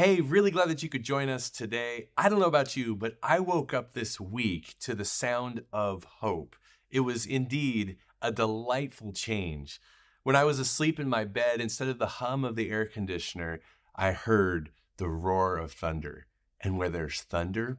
Hey, really glad that you could join us today. I don't know about you, but I woke up this week to the sound of hope. It was indeed a delightful change. When I was asleep in my bed, instead of the hum of the air conditioner, I heard the roar of thunder. And where there's thunder,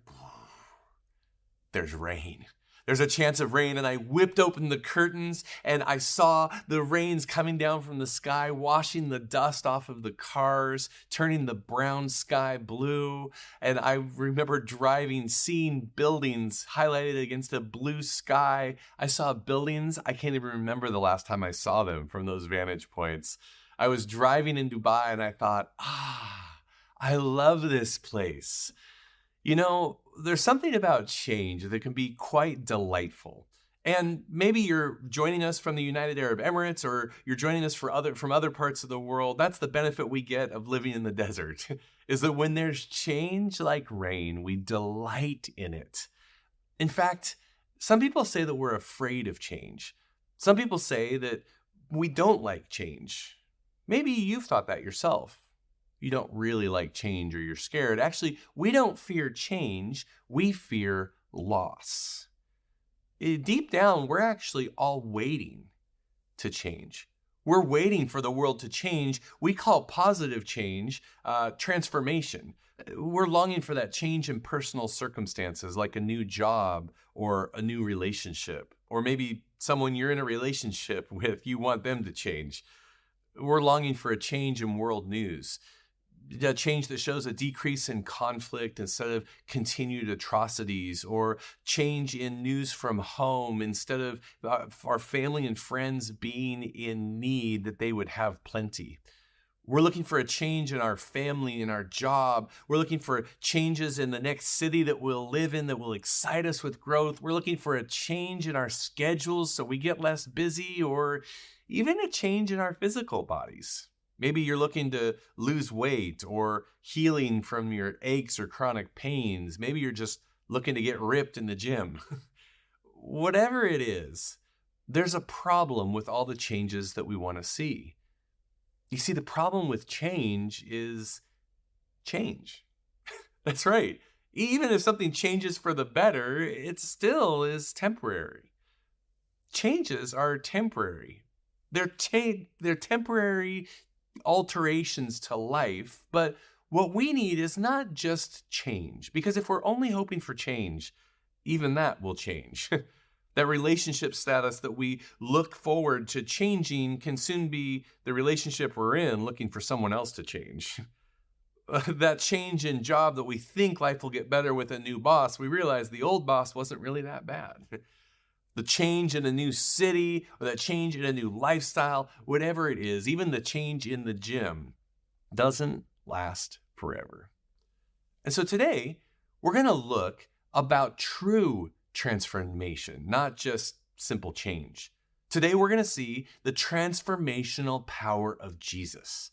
there's rain there's a chance of rain. And I whipped open the curtains and I saw the rains coming down from the sky, washing the dust off of the cars, turning the brown sky blue. And I remember driving, seeing buildings highlighted against a blue sky. I saw buildings, I can't even remember the last time I saw them from those vantage points. I was driving in Dubai and I thought, ah, I love this place. You know, there's something about change that can be quite delightful. And maybe you're joining us from the United Arab Emirates or you're joining us other, from other parts of the world. That's the benefit we get of living in the desert is that when there's change like rain, we delight in it. In fact, some people say that we're afraid of change. Some people say that we don't like change. Maybe you've thought that yourself you don't really like change or you're scared. Actually, we don't fear change, we fear loss. Deep down, we're actually all waiting to change. We're waiting for the world to change. We call positive change uh, transformation. We're longing for that change in personal circumstances, like a new job or a new relationship, or maybe someone you're in a relationship with, you want them to change. We're longing for a change in world news a change that shows a decrease in conflict instead of continued atrocities, or change in news from home instead of uh, our family and friends being in need, that they would have plenty. We're looking for a change in our family, in our job. We're looking for changes in the next city that we'll live in that will excite us with growth. We're looking for a change in our schedules so we get less busy, or even a change in our physical bodies. Maybe you're looking to lose weight or healing from your aches or chronic pains. Maybe you're just looking to get ripped in the gym. Whatever it is, there's a problem with all the changes that we want to see. You see, the problem with change is change. That's right. Even if something changes for the better, it still is temporary. Changes are temporary. They're, ta- they're temporary alterations to life, but what we need is not just change, because if we're only hoping for change, even that will change. that relationship status that we look forward to changing can soon be the relationship we're in looking for someone else to change. that change in job that we think life will get better with a new boss, we realize the old boss wasn't really that bad. the change in a new city or that change in a new lifestyle, whatever it is, even the change in the gym, doesn't last forever. And so today, we're going to look about true transformation, not just simple change. Today, we're going to see the transformational power of Jesus.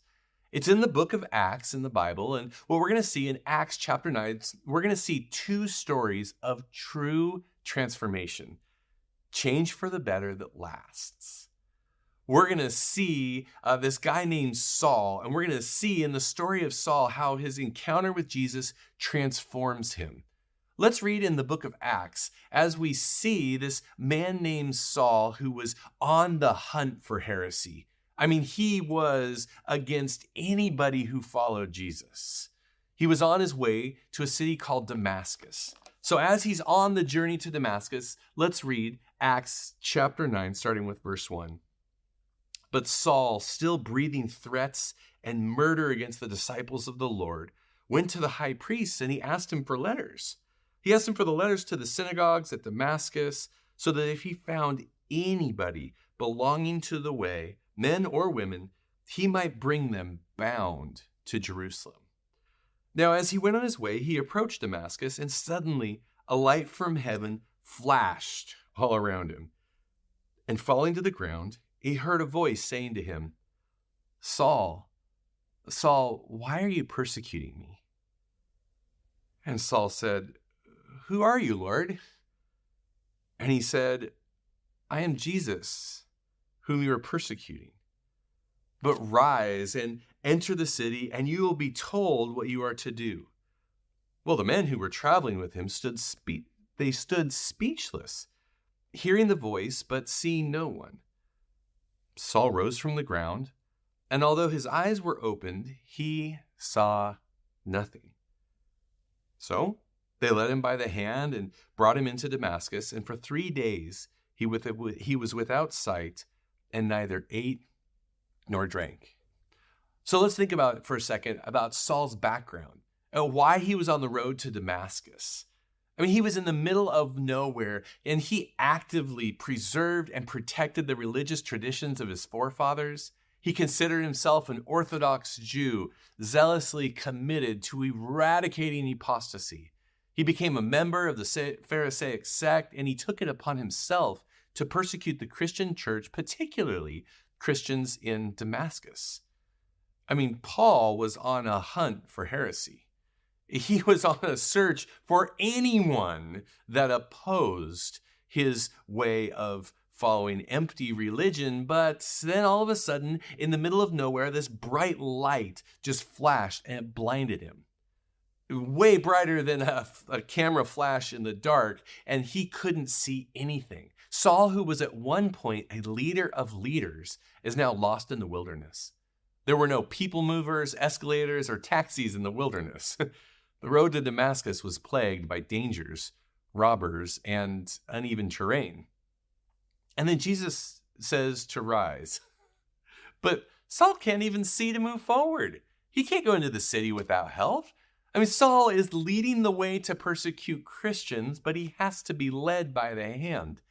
It's in the book of Acts in the Bible. And what we're going to see in Acts chapter 9, we're going to see two stories of true transformation change for the better that lasts. We're going to see uh, this guy named Saul, and we're going to see in the story of Saul how his encounter with Jesus transforms him. Let's read in the book of Acts as we see this man named Saul who was on the hunt for heresy. I mean, he was against anybody who followed Jesus. He was on his way to a city called Damascus. So, as he's on the journey to Damascus, let's read Acts chapter 9, starting with verse 1. But Saul, still breathing threats and murder against the disciples of the Lord, went to the high priest and he asked him for letters. He asked him for the letters to the synagogues at Damascus, so that if he found anybody belonging to the way, men or women, he might bring them bound to Jerusalem. Now, as he went on his way, he approached Damascus, and suddenly a light from heaven flashed all around him. And falling to the ground, he heard a voice saying to him, Saul, Saul, why are you persecuting me? And Saul said, Who are you, Lord? And he said, I am Jesus, whom you are persecuting. But rise and enter the city, and you will be told what you are to do. Well, the men who were traveling with him stood spe- they stood speechless, hearing the voice but seeing no one. Saul rose from the ground, and although his eyes were opened, he saw nothing. So they led him by the hand and brought him into Damascus, and for three days he, with, he was without sight and neither ate nor drank. So let's think about for a second about Saul's background and why he was on the road to Damascus. I mean, he was in the middle of nowhere and he actively preserved and protected the religious traditions of his forefathers. He considered himself an Orthodox Jew, zealously committed to eradicating apostasy. He became a member of the Pharisaic sect and he took it upon himself to persecute the Christian church, particularly Christians in Damascus. I mean, Paul was on a hunt for heresy. He was on a search for anyone that opposed his way of following empty religion. But then all of a sudden, in the middle of nowhere, this bright light just flashed and it blinded him. Way brighter than a, a camera flash in the dark, and he couldn't see anything. Saul, who was at one point a leader of leaders, is now lost in the wilderness. There were no people movers, escalators, or taxis in the wilderness. the road to Damascus was plagued by dangers, robbers, and uneven terrain. And then Jesus says to rise. But Saul can't even see to move forward. He can't go into the city without help. I mean, Saul is leading the way to persecute Christians, but he has to be led by the hand.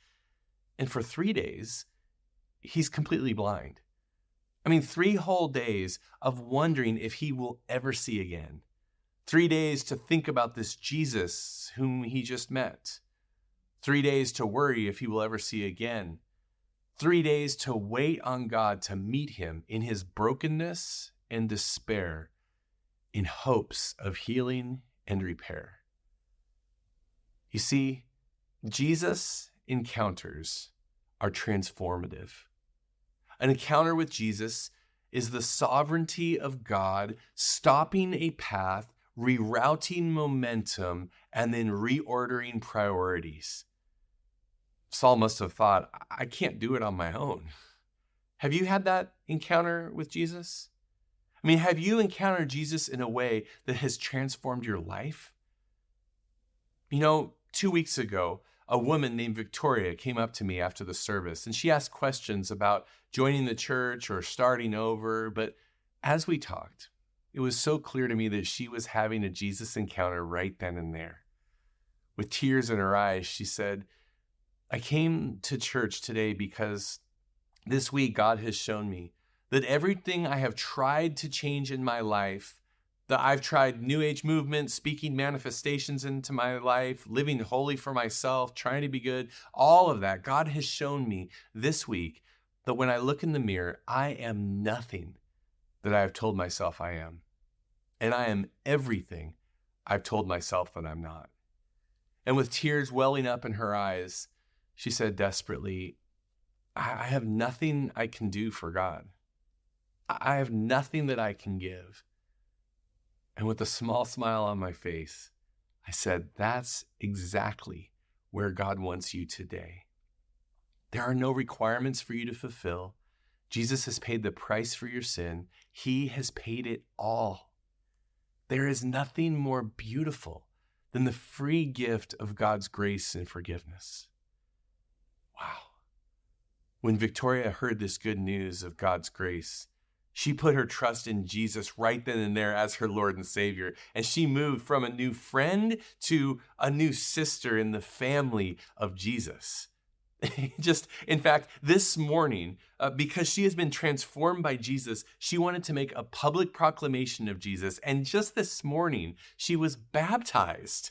And for three days, he's completely blind. I mean, three whole days of wondering if he will ever see again. Three days to think about this Jesus whom he just met. Three days to worry if he will ever see again. Three days to wait on God to meet him in his brokenness and despair, in hopes of healing and repair. You see, Jesus encounters are transformative. An encounter with Jesus is the sovereignty of God stopping a path, rerouting momentum, and then reordering priorities. Saul must have thought, I can't do it on my own. Have you had that encounter with Jesus? I mean, have you encountered Jesus in a way that has transformed your life? You know, two weeks ago, a woman named Victoria came up to me after the service and she asked questions about joining the church or starting over. But as we talked, it was so clear to me that she was having a Jesus encounter right then and there. With tears in her eyes, she said, I came to church today because this week God has shown me that everything I have tried to change in my life that I've tried New Age movement, speaking manifestations into my life, living holy for myself, trying to be good, all of that. God has shown me this week that when I look in the mirror, I am nothing that I have told myself I am. And I am everything I've told myself that I'm not. And with tears welling up in her eyes, she said desperately, I have nothing I can do for God. I have nothing that I can give. And with a small smile on my face, I said, That's exactly where God wants you today. There are no requirements for you to fulfill. Jesus has paid the price for your sin, He has paid it all. There is nothing more beautiful than the free gift of God's grace and forgiveness. Wow. When Victoria heard this good news of God's grace, she put her trust in Jesus right then and there as her Lord and Savior. And she moved from a new friend to a new sister in the family of Jesus. Just, in fact, this morning, uh, because she has been transformed by Jesus, she wanted to make a public proclamation of Jesus. And just this morning, she was baptized.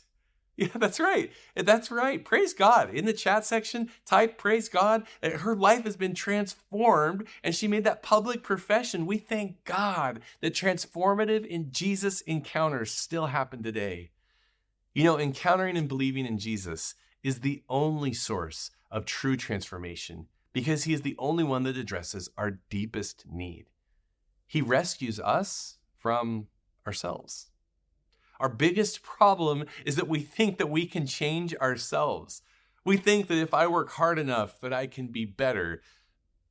Yeah, that's right. That's right. Praise God. In the chat section, type praise God. Her life has been transformed and she made that public profession. We thank God that transformative in Jesus encounters still happen today. You know, encountering and believing in Jesus is the only source of true transformation because he is the only one that addresses our deepest need. He rescues us from ourselves. Our biggest problem is that we think that we can change ourselves. We think that if I work hard enough that I can be better,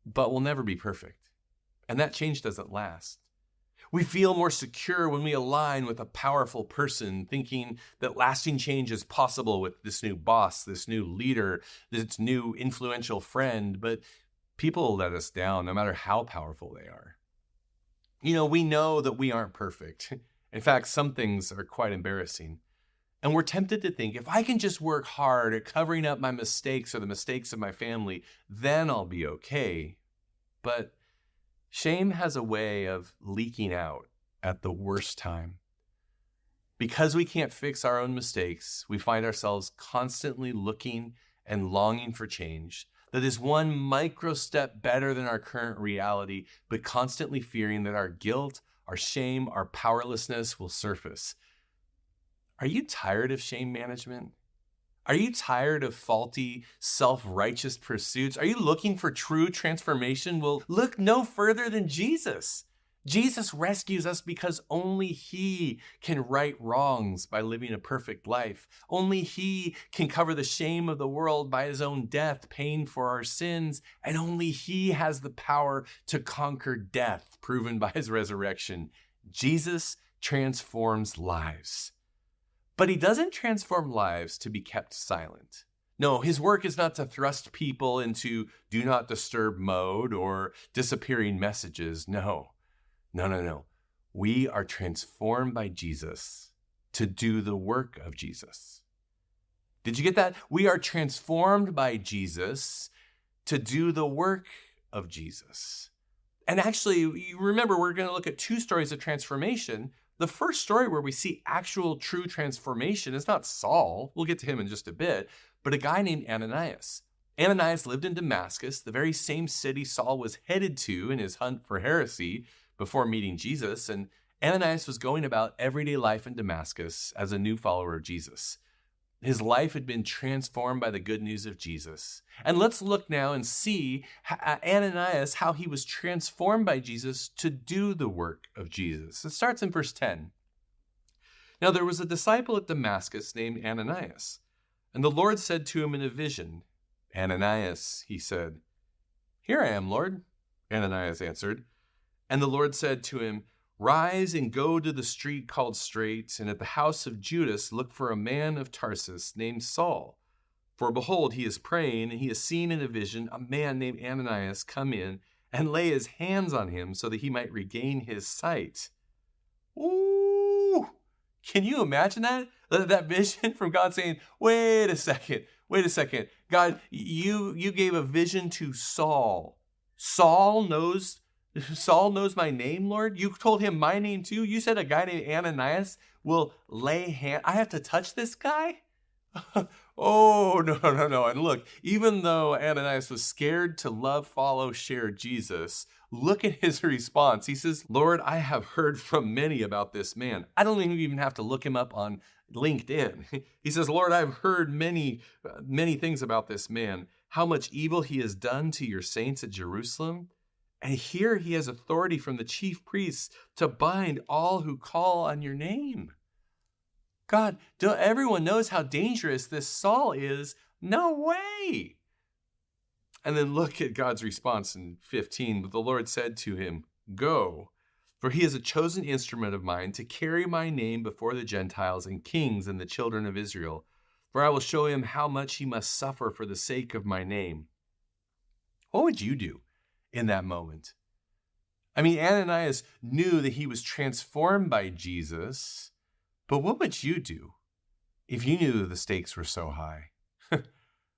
but we'll never be perfect. And that change doesn't last. We feel more secure when we align with a powerful person, thinking that lasting change is possible with this new boss, this new leader, this new influential friend, but people let us down no matter how powerful they are. You know, we know that we aren't perfect. In fact, some things are quite embarrassing. And we're tempted to think if I can just work hard at covering up my mistakes or the mistakes of my family, then I'll be okay. But shame has a way of leaking out at the worst time. Because we can't fix our own mistakes, we find ourselves constantly looking and longing for change that is one micro step better than our current reality, but constantly fearing that our guilt our shame, our powerlessness will surface. Are you tired of shame management? Are you tired of faulty, self righteous pursuits? Are you looking for true transformation? Well, look no further than Jesus. Jesus rescues us because only He can right wrongs by living a perfect life. Only He can cover the shame of the world by His own death, paying for our sins. And only He has the power to conquer death, proven by His resurrection. Jesus transforms lives. But He doesn't transform lives to be kept silent. No, his work is not to thrust people into do not disturb mode or disappearing messages. No. No, no, no. We are transformed by Jesus to do the work of Jesus. Did you get that? We are transformed by Jesus to do the work of Jesus. And actually, you remember, we're going to look at two stories of transformation. The first story where we see actual true transformation is not Saul. We'll get to him in just a bit, but a guy named Ananias. Ananias lived in Damascus, the very same city Saul was headed to in his hunt for heresy before meeting Jesus, and Ananias was going about everyday life in Damascus as a new follower of Jesus. His life had been transformed by the good news of Jesus. And let's look now and see uh, Ananias, how he was transformed by Jesus to do the work of Jesus. It starts in verse 10. Now there was a disciple at Damascus named Ananias, and the Lord said to him in a vision, Ananias, he said. Here I am, Lord, Ananias answered. And the Lord said to him, Rise and go to the street called Straight, and at the house of Judas look for a man of Tarsus named Saul. For behold, he is praying, and he has seen in a vision a man named Ananias come in and lay his hands on him so that he might regain his sight. Ooh! Can you imagine that? That vision from God saying, wait a second, wait a second. God, you, you gave a vision to Saul. Saul knows Saul knows my name, Lord. You told him my name too. You said a guy named Ananias will lay hand. I have to touch this guy? oh, no, no, no. And look, even though Ananias was scared to love, follow, share Jesus, look at his response. He says, Lord, I have heard from many about this man. I don't even have to look him up on LinkedIn. He says, Lord, I've heard many, many things about this man, how much evil he has done to your saints at Jerusalem. And here he has authority from the chief priests to bind all who call on your name. God, everyone knows how dangerous this Saul is. No way. And then look at God's response in 15. But the Lord said to him, Go, for he is a chosen instrument of mine to carry my name before the Gentiles and kings and the children of Israel. For I will show him how much he must suffer for the sake of my name. What would you do in that moment. I mean, Ananias knew that he was transformed by Jesus, but what would you do if you knew the stakes were so high?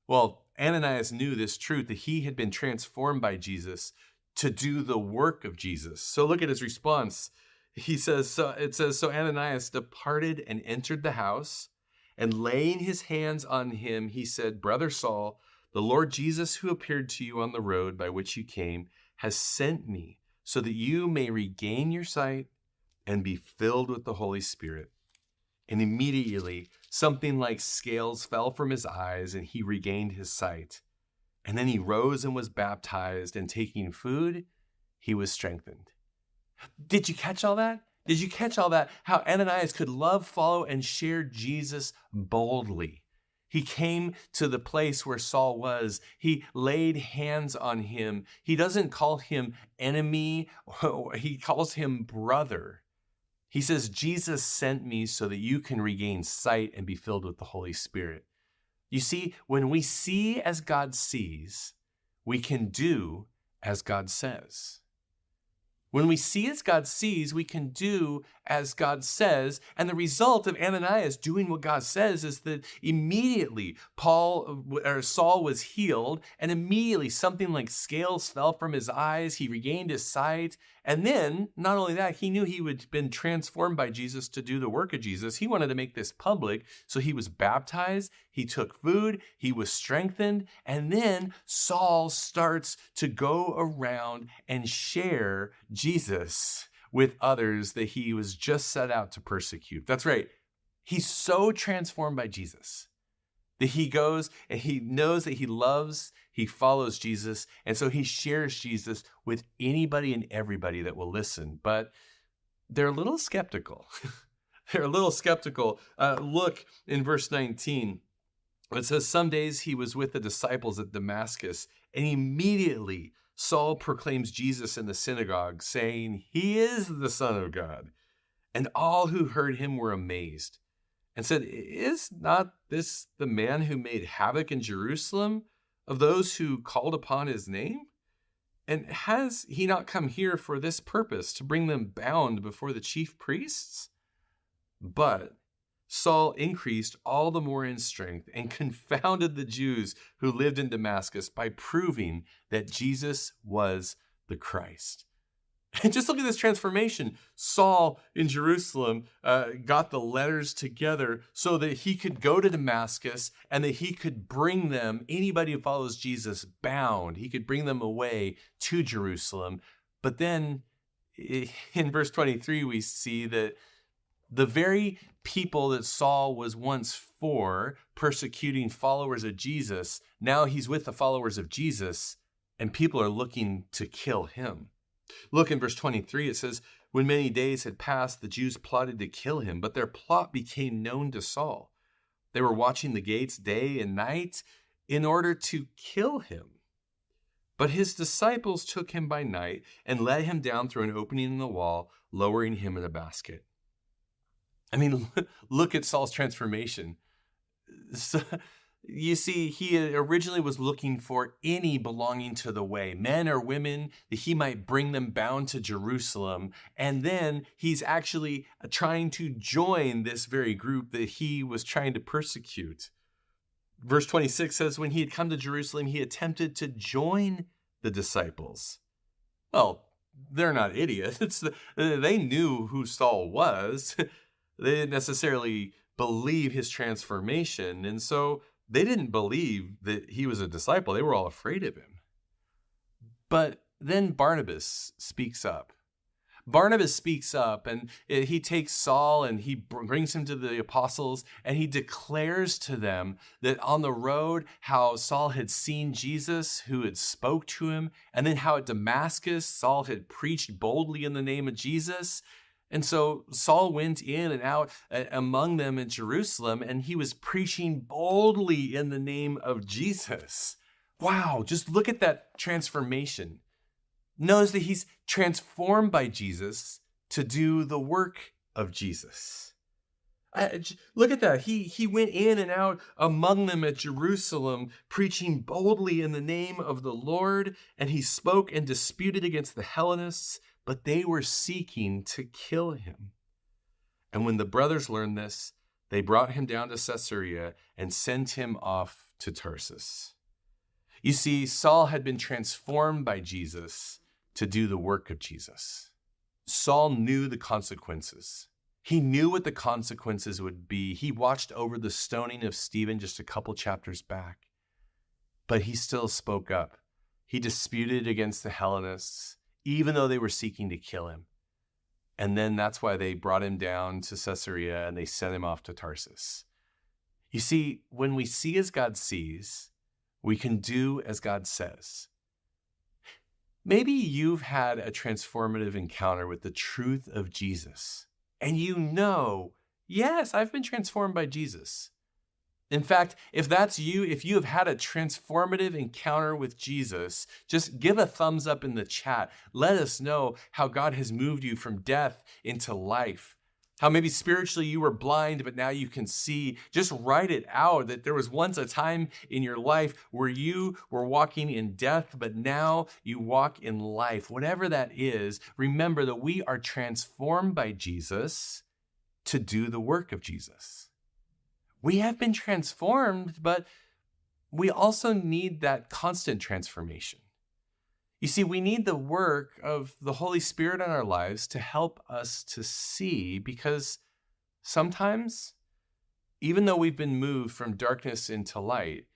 well, Ananias knew this truth that he had been transformed by Jesus to do the work of Jesus. So look at his response. He says, so it says, so Ananias departed and entered the house, and laying his hands on him, he said, Brother Saul, the Lord Jesus, who appeared to you on the road by which you came, has sent me so that you may regain your sight and be filled with the Holy Spirit. And immediately something like scales fell from his eyes, and he regained his sight. And then he rose and was baptized, and taking food, he was strengthened. Did you catch all that? Did you catch all that? How Ananias could love, follow, and share Jesus boldly. He came to the place where Saul was. He laid hands on him. He doesn't call him enemy, he calls him brother. He says, Jesus sent me so that you can regain sight and be filled with the Holy Spirit. You see, when we see as God sees, we can do as God says. When we see as God sees, we can do as God says. And the result of Ananias doing what God says is that immediately Paul uh, or Saul was healed, and immediately something like scales fell from his eyes. He regained his sight. And then, not only that, he knew he had been transformed by Jesus to do the work of Jesus. He wanted to make this public. So he was baptized, he took food, he was strengthened. And then Saul starts to go around and share Jesus with others that he was just set out to persecute. That's right. He's so transformed by Jesus that he goes and he knows that he loves, he follows Jesus, and so he shares Jesus with anybody and everybody that will listen. But they're a little skeptical. they're a little skeptical. Uh, look in verse 19. It says, Some days he was with the disciples at Damascus, and immediately Saul proclaims Jesus in the synagogue, saying, He is the Son of God. And all who heard him were amazed and said, Is not this the man who made havoc in Jerusalem of those who called upon his name? And has he not come here for this purpose, to bring them bound before the chief priests? But Saul increased all the more in strength and confounded the Jews who lived in Damascus by proving that Jesus was the Christ. And just look at this transformation. Saul in Jerusalem uh, got the letters together so that he could go to Damascus and that he could bring them, anybody who follows Jesus, bound. He could bring them away to Jerusalem. But then in verse 23, we see that the very people that Saul was once for, persecuting followers of Jesus, now he's with the followers of Jesus, and people are looking to kill him. Look in verse 23, it says, When many days had passed, the Jews plotted to kill him, but their plot became known to Saul. They were watching the gates day and night in order to kill him. But his disciples took him by night and led him down through an opening in the wall, lowering him in a basket. I mean, look at Saul's transformation. You see, he originally was looking for any belonging to the way, men or women, that he might bring them bound to Jerusalem. And then he's actually uh, trying to join this very group that he was trying to persecute. Verse 26 says, When he had come to Jerusalem, he attempted to join the disciples. Well, they're not idiots. they knew who Saul was. They didn't necessarily believe his transformation. And so they didn't believe that he was a disciple. They were all afraid of him. But then Barnabas speaks up. Barnabas speaks up and eh, he takes Saul and he brings him to the apostles and he declares to them that on the road how Saul had seen Jesus who had spoke to him and then how at Damascus Saul had preached boldly in the name of Jesus and so Saul went in and out uh, among them in Jerusalem, and he was preaching boldly in the name of Jesus. Wow, just look at that transformation. Knows that he's transformed by Jesus to do the work of Jesus. I, look at that. He, he went in and out among them at Jerusalem, preaching boldly in the name of the Lord, and he spoke and disputed against the Hellenists but they were seeking to kill him. And when the brothers learned this, they brought him down to Caesarea and sent him off to Tarsus. You see, Saul had been transformed by Jesus to do the work of Jesus. Saul knew the consequences. He knew what the consequences would be. He watched over the stoning of Stephen just a couple chapters back, but he still spoke up. He disputed against the Hellenists even though they were seeking to kill him. And then that's why they brought him down to Caesarea and they sent him off to Tarsus. You see, when we see as God sees, we can do as God says. Maybe you've had a transformative encounter with the truth of Jesus, and you know, yes, I've been transformed by Jesus. In fact, if that's you, if you have had a transformative encounter with Jesus, just give a thumbs up in the chat. Let us know how God has moved you from death into life. How maybe spiritually you were blind, but now you can see. Just write it out that there was once a time in your life where you were walking in death, but now you walk in life. Whatever that is, remember that we are transformed by Jesus to do the work of Jesus we have been transformed, but we also need that constant transformation. You see, we need the work of the Holy Spirit in our lives to help us to see because sometimes, even though we've been moved from darkness into light,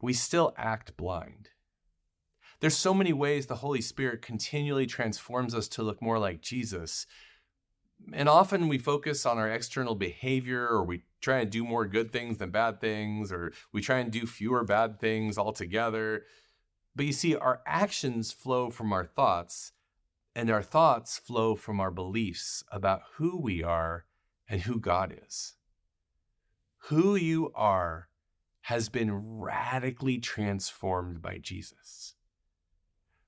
we still act blind. There's so many ways the Holy Spirit continually transforms us to look more like Jesus. And often we focus on our external behavior or we try and do more good things than bad things, or we try and do fewer bad things altogether. But you see, our actions flow from our thoughts, and our thoughts flow from our beliefs about who we are and who God is. Who you are has been radically transformed by Jesus.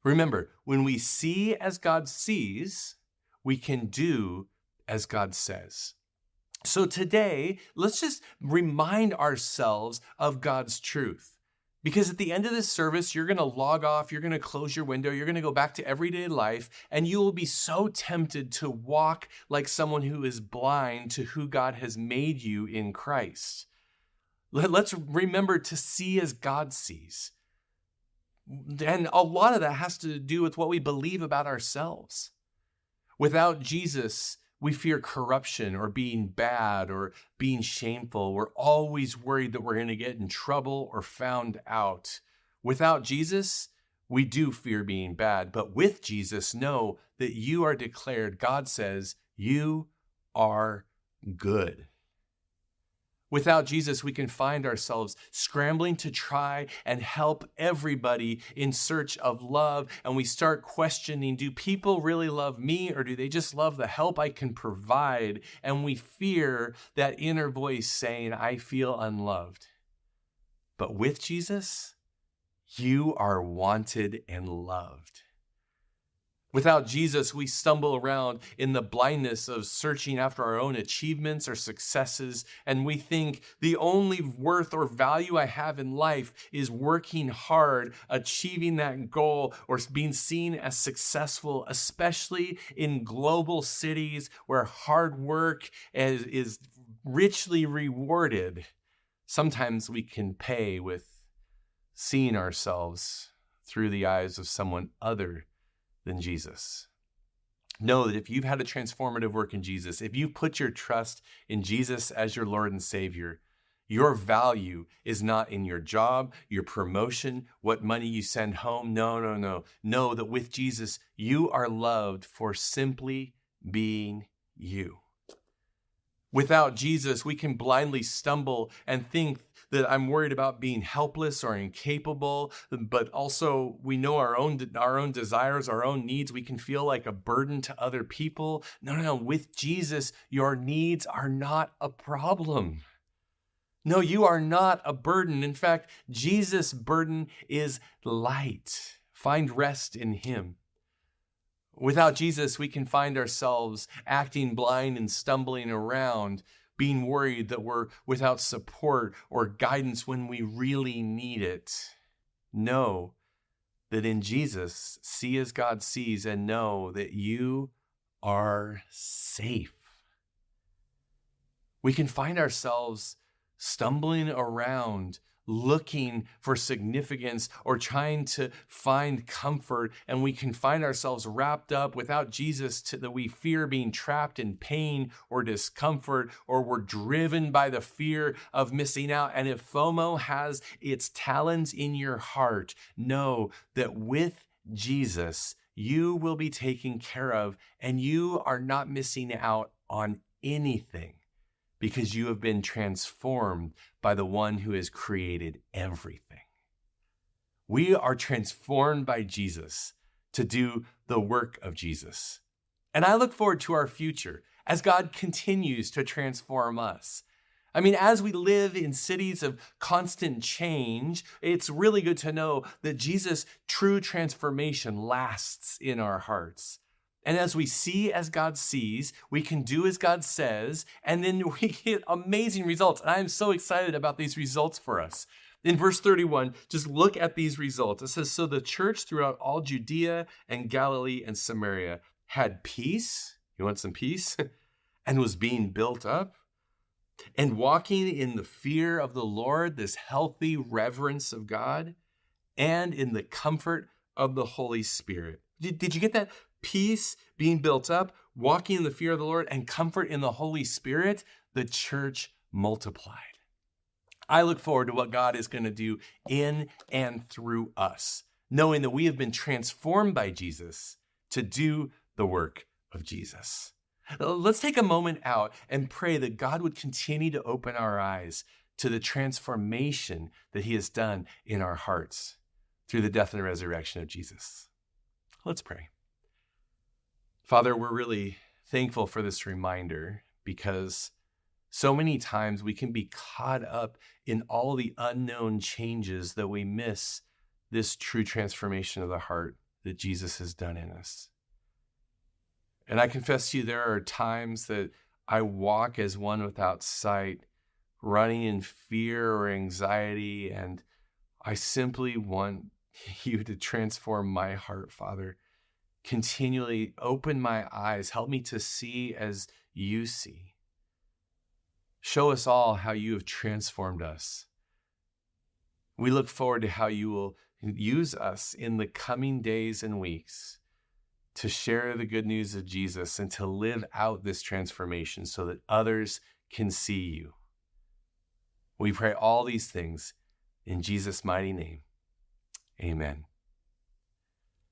Remember, when we see as God sees, we can do as God says. So today, let's just remind ourselves of God's truth. Because at the end of this service, you're going to log off, you're going to close your window, you're going to go back to everyday life, and you will be so tempted to walk like someone who is blind to who God has made you in Christ. Let's remember to see as God sees. And a lot of that has to do with what we believe about ourselves. Without Jesus, we fear corruption or being bad or being shameful. We're always worried that we're going to get in trouble or found out. Without Jesus, we do fear being bad. But with Jesus, know that you are declared, God says, you are good. Without Jesus, we can find ourselves scrambling to try and help everybody in search of love. And we start questioning do people really love me or do they just love the help I can provide? And we fear that inner voice saying, I feel unloved. But with Jesus, you are wanted and loved. Without Jesus, we stumble around in the blindness of searching after our own achievements or successes, and we think the only worth or value I have in life is working hard, achieving that goal, or being seen as successful, especially in global cities where hard work is, is richly rewarded. Sometimes we can pay with seeing ourselves through the eyes of someone other than Jesus. Know that if you've had a transformative work in Jesus, if you've put your trust in Jesus as your Lord and Savior, your value is not in your job, your promotion, what money you send home. No, no, no. Know that with Jesus, you are loved for simply being you. Without Jesus, we can blindly stumble and think that I'm worried about being helpless or incapable, but also we know our own our own desires, our own needs. We can feel like a burden to other people. No, no, no. With Jesus, your needs are not a problem. No, you are not a burden. In fact, Jesus' burden is light. Find rest in him. Without Jesus, we can find ourselves acting blind and stumbling around being worried that we're without support or guidance when we really need it. Know that in Jesus, see as God sees and know that you are safe. We can find ourselves stumbling around looking for significance or trying to find comfort and we can find ourselves wrapped up without Jesus to that we fear being trapped in pain or discomfort or we're driven by the fear of missing out. And if FOMO has its talons in your heart know that with Jesus you will be taken care of and you are not missing out on anything because you have been transformed by the one who has created everything. We are transformed by Jesus to do the work of Jesus. And I look forward to our future as God continues to transform us. I mean, as we live in cities of constant change, it's really good to know that Jesus' true transformation lasts in our hearts. And as we see as God sees, we can do as God says, and then we get amazing results. And I'm so excited about these results for us. In verse 31, just look at these results. It says, So the church throughout all Judea and Galilee and Samaria had peace. You want some peace? and was being built up and walking in the fear of the Lord, this healthy reverence of God, and in the comfort of the Holy Spirit. Did, did you get that? Peace being built up, walking in the fear of the Lord, and comfort in the Holy Spirit, the church multiplied. I look forward to what God is going to do in and through us, knowing that we have been transformed by Jesus to do the work of Jesus. Let's take a moment out and pray that God would continue to open our eyes to the transformation that He has done in our hearts through the death and resurrection of Jesus. Let's pray. Father, we're really thankful for this reminder because so many times we can be caught up in all the unknown changes that we miss this true transformation of the heart that Jesus has done in us. And I confess to you, there are times that I walk as one without sight, running in fear or anxiety, and I simply want you to transform my heart, Father. Continually open my eyes, help me to see as you see. Show us all how you have transformed us. We look forward to how you will use us in the coming days and weeks to share the good news of Jesus and to live out this transformation so that others can see you. We pray all these things in Jesus' mighty name. Amen.